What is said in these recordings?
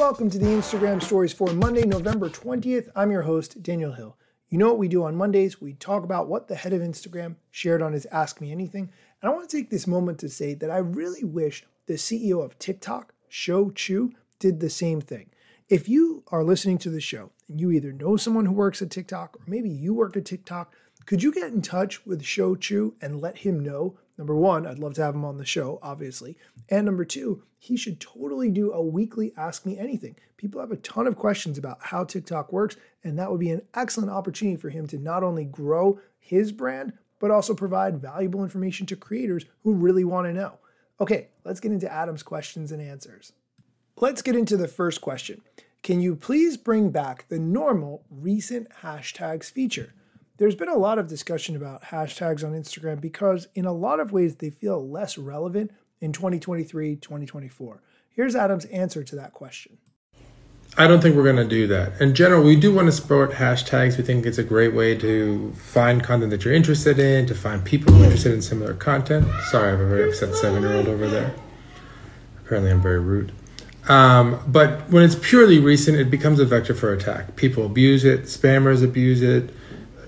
Welcome to the Instagram stories for Monday, November 20th. I'm your host, Daniel Hill. You know what we do on Mondays? We talk about what the head of Instagram shared on his Ask Me Anything. And I want to take this moment to say that I really wish the CEO of TikTok, Shou Chew, did the same thing. If you are listening to the show and you either know someone who works at TikTok or maybe you work at TikTok, could you get in touch with Shou Chew and let him know? Number one, I'd love to have him on the show, obviously. And number two, he should totally do a weekly Ask Me Anything. People have a ton of questions about how TikTok works, and that would be an excellent opportunity for him to not only grow his brand, but also provide valuable information to creators who really want to know. Okay, let's get into Adam's questions and answers. Let's get into the first question. Can you please bring back the normal recent hashtags feature? There's been a lot of discussion about hashtags on Instagram because, in a lot of ways, they feel less relevant in 2023 2024. Here's Adam's answer to that question. I don't think we're going to do that. In general, we do want to support hashtags. We think it's a great way to find content that you're interested in, to find people who are interested in similar content. Sorry, I have a very upset seven year old over there. Apparently, I'm very rude. Um, but when it's purely recent, it becomes a vector for attack. People abuse it, spammers abuse it,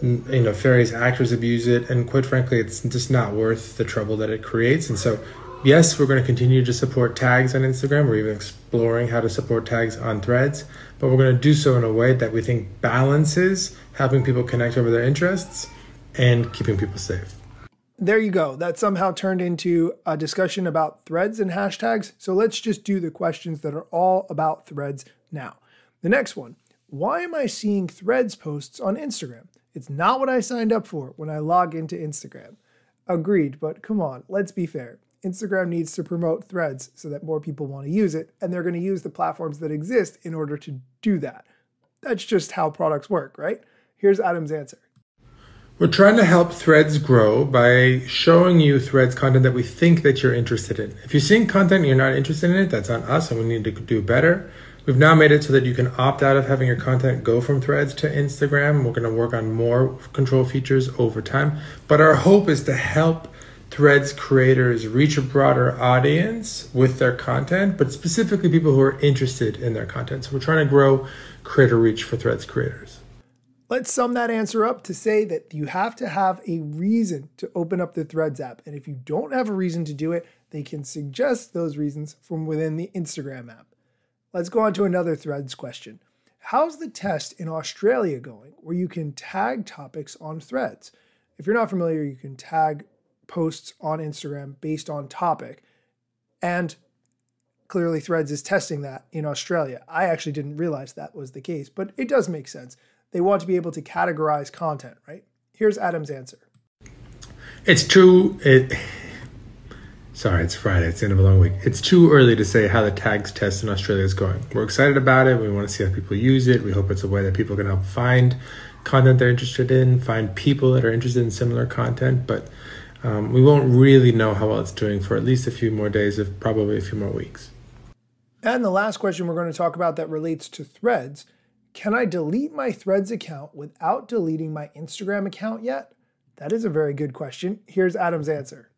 you know, various actors abuse it, and quite frankly, it's just not worth the trouble that it creates. And so, yes, we're going to continue to support tags on Instagram. We're even exploring how to support tags on threads, but we're going to do so in a way that we think balances helping people connect over their interests and keeping people safe there you go. That somehow turned into a discussion about threads and hashtags. So let's just do the questions that are all about threads now. The next one Why am I seeing threads posts on Instagram? It's not what I signed up for when I log into Instagram. Agreed, but come on, let's be fair. Instagram needs to promote threads so that more people want to use it, and they're going to use the platforms that exist in order to do that. That's just how products work, right? Here's Adam's answer. We're trying to help threads grow by showing you threads content that we think that you're interested in. If you're seeing content and you're not interested in it, that's on us and we need to do better. We've now made it so that you can opt out of having your content go from threads to Instagram. We're going to work on more control features over time. But our hope is to help threads creators reach a broader audience with their content, but specifically people who are interested in their content. So we're trying to grow creator reach for threads creators. Let's sum that answer up to say that you have to have a reason to open up the Threads app. And if you don't have a reason to do it, they can suggest those reasons from within the Instagram app. Let's go on to another Threads question. How's the test in Australia going where you can tag topics on Threads? If you're not familiar, you can tag posts on Instagram based on topic. And clearly, Threads is testing that in Australia. I actually didn't realize that was the case, but it does make sense they want to be able to categorize content, right? Here's Adam's answer. It's true. it Sorry, it's Friday. It's the end of a long week. It's too early to say how the tags test in Australia is going. We're excited about it. We want to see how people use it. We hope it's a way that people can help find content they're interested in, find people that are interested in similar content. But um, we won't really know how well it's doing for at least a few more days, if probably a few more weeks. And the last question we're going to talk about that relates to threads can I delete my Threads account without deleting my Instagram account yet? That is a very good question. Here's Adam's answer.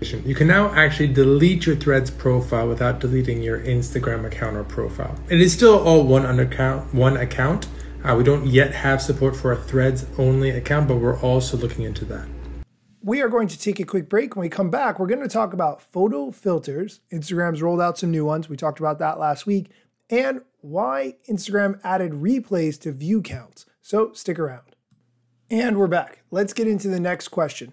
You can now actually delete your Threads profile without deleting your Instagram account or profile. It is still all one account. One account. Uh, we don't yet have support for a Threads only account, but we're also looking into that. We are going to take a quick break. When we come back, we're going to talk about photo filters. Instagram's rolled out some new ones. We talked about that last week. And why Instagram added replays to view counts. So stick around. And we're back. Let's get into the next question.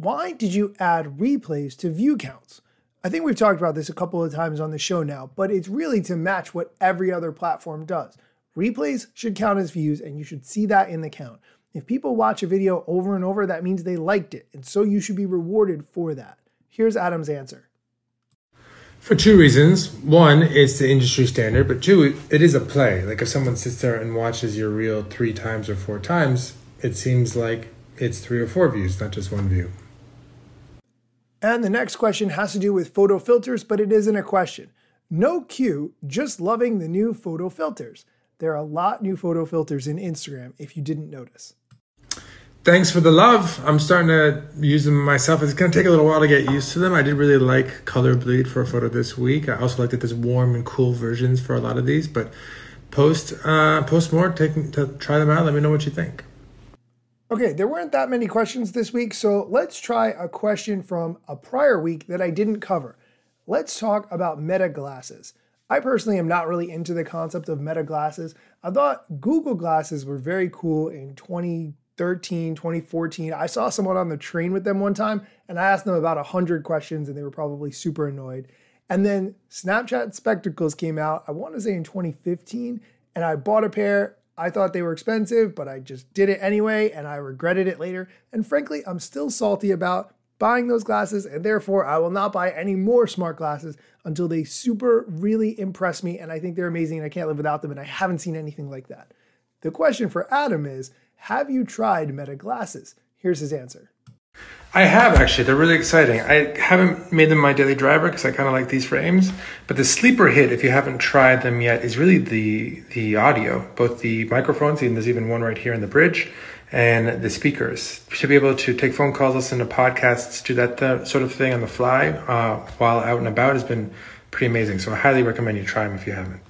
Why did you add replays to view counts? I think we've talked about this a couple of times on the show now, but it's really to match what every other platform does. Replays should count as views, and you should see that in the count. If people watch a video over and over, that means they liked it, and so you should be rewarded for that. Here's Adam's answer. For two reasons. One, it's the industry standard, but two, it is a play. Like if someone sits there and watches your reel three times or four times, it seems like it's three or four views, not just one view. And the next question has to do with photo filters, but it isn't a question. No cue, just loving the new photo filters. There are a lot new photo filters in Instagram if you didn't notice. thanks for the love. I'm starting to use them myself. It's going to take a little while to get used to them. I did really like color bleed for a photo this week. I also liked that there's warm and cool versions for a lot of these, but post uh, post more, take to try them out. Let me know what you think. Okay, there weren't that many questions this week, so let's try a question from a prior week that I didn't cover. Let's talk about meta glasses. I personally am not really into the concept of meta glasses. I thought Google glasses were very cool in 2013, 2014. I saw someone on the train with them one time and I asked them about 100 questions and they were probably super annoyed. And then Snapchat spectacles came out, I want to say in 2015, and I bought a pair. I thought they were expensive, but I just did it anyway and I regretted it later. And frankly, I'm still salty about buying those glasses, and therefore I will not buy any more smart glasses until they super really impress me and I think they're amazing and I can't live without them, and I haven't seen anything like that. The question for Adam is Have you tried Meta glasses? Here's his answer. I have actually. They're really exciting. I haven't made them my daily driver because I kind of like these frames. But the sleeper hit, if you haven't tried them yet, is really the the audio. Both the microphones, and there's even one right here in the bridge, and the speakers. To be able to take phone calls, listen to podcasts, do that uh, sort of thing on the fly uh, while out and about has been pretty amazing. So I highly recommend you try them if you haven't.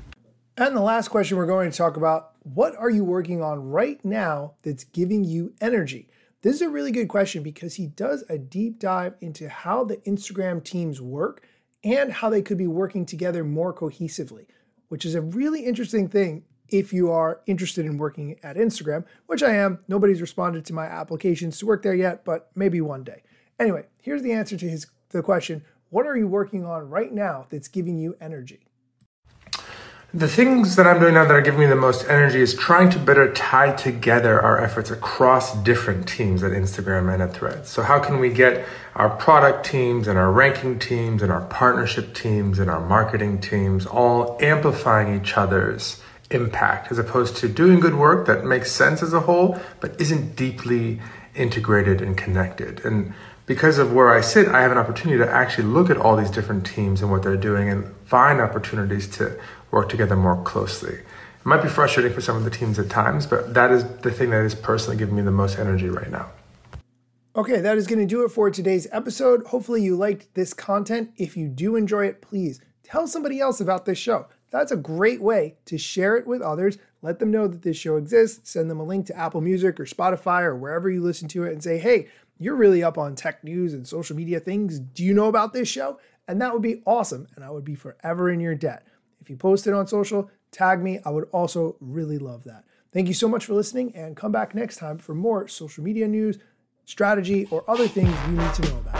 And the last question we're going to talk about what are you working on right now that's giving you energy? This is a really good question because he does a deep dive into how the Instagram teams work and how they could be working together more cohesively, which is a really interesting thing if you are interested in working at Instagram, which I am. Nobody's responded to my applications to work there yet, but maybe one day. Anyway, here's the answer to his the question, what are you working on right now that's giving you energy? The things that I'm doing now that are giving me the most energy is trying to better tie together our efforts across different teams at Instagram and at Threads. So, how can we get our product teams and our ranking teams and our partnership teams and our marketing teams all amplifying each other's impact as opposed to doing good work that makes sense as a whole but isn't deeply integrated and connected? And because of where I sit, I have an opportunity to actually look at all these different teams and what they're doing and find opportunities to work together more closely. It might be frustrating for some of the teams at times, but that is the thing that is personally giving me the most energy right now. Okay, that is going to do it for today's episode. Hopefully, you liked this content. If you do enjoy it, please tell somebody else about this show. That's a great way to share it with others. Let them know that this show exists. Send them a link to Apple Music or Spotify or wherever you listen to it and say, hey, you're really up on tech news and social media things. Do you know about this show? And that would be awesome. And I would be forever in your debt. If you post it on social, tag me. I would also really love that. Thank you so much for listening and come back next time for more social media news, strategy, or other things you need to know about.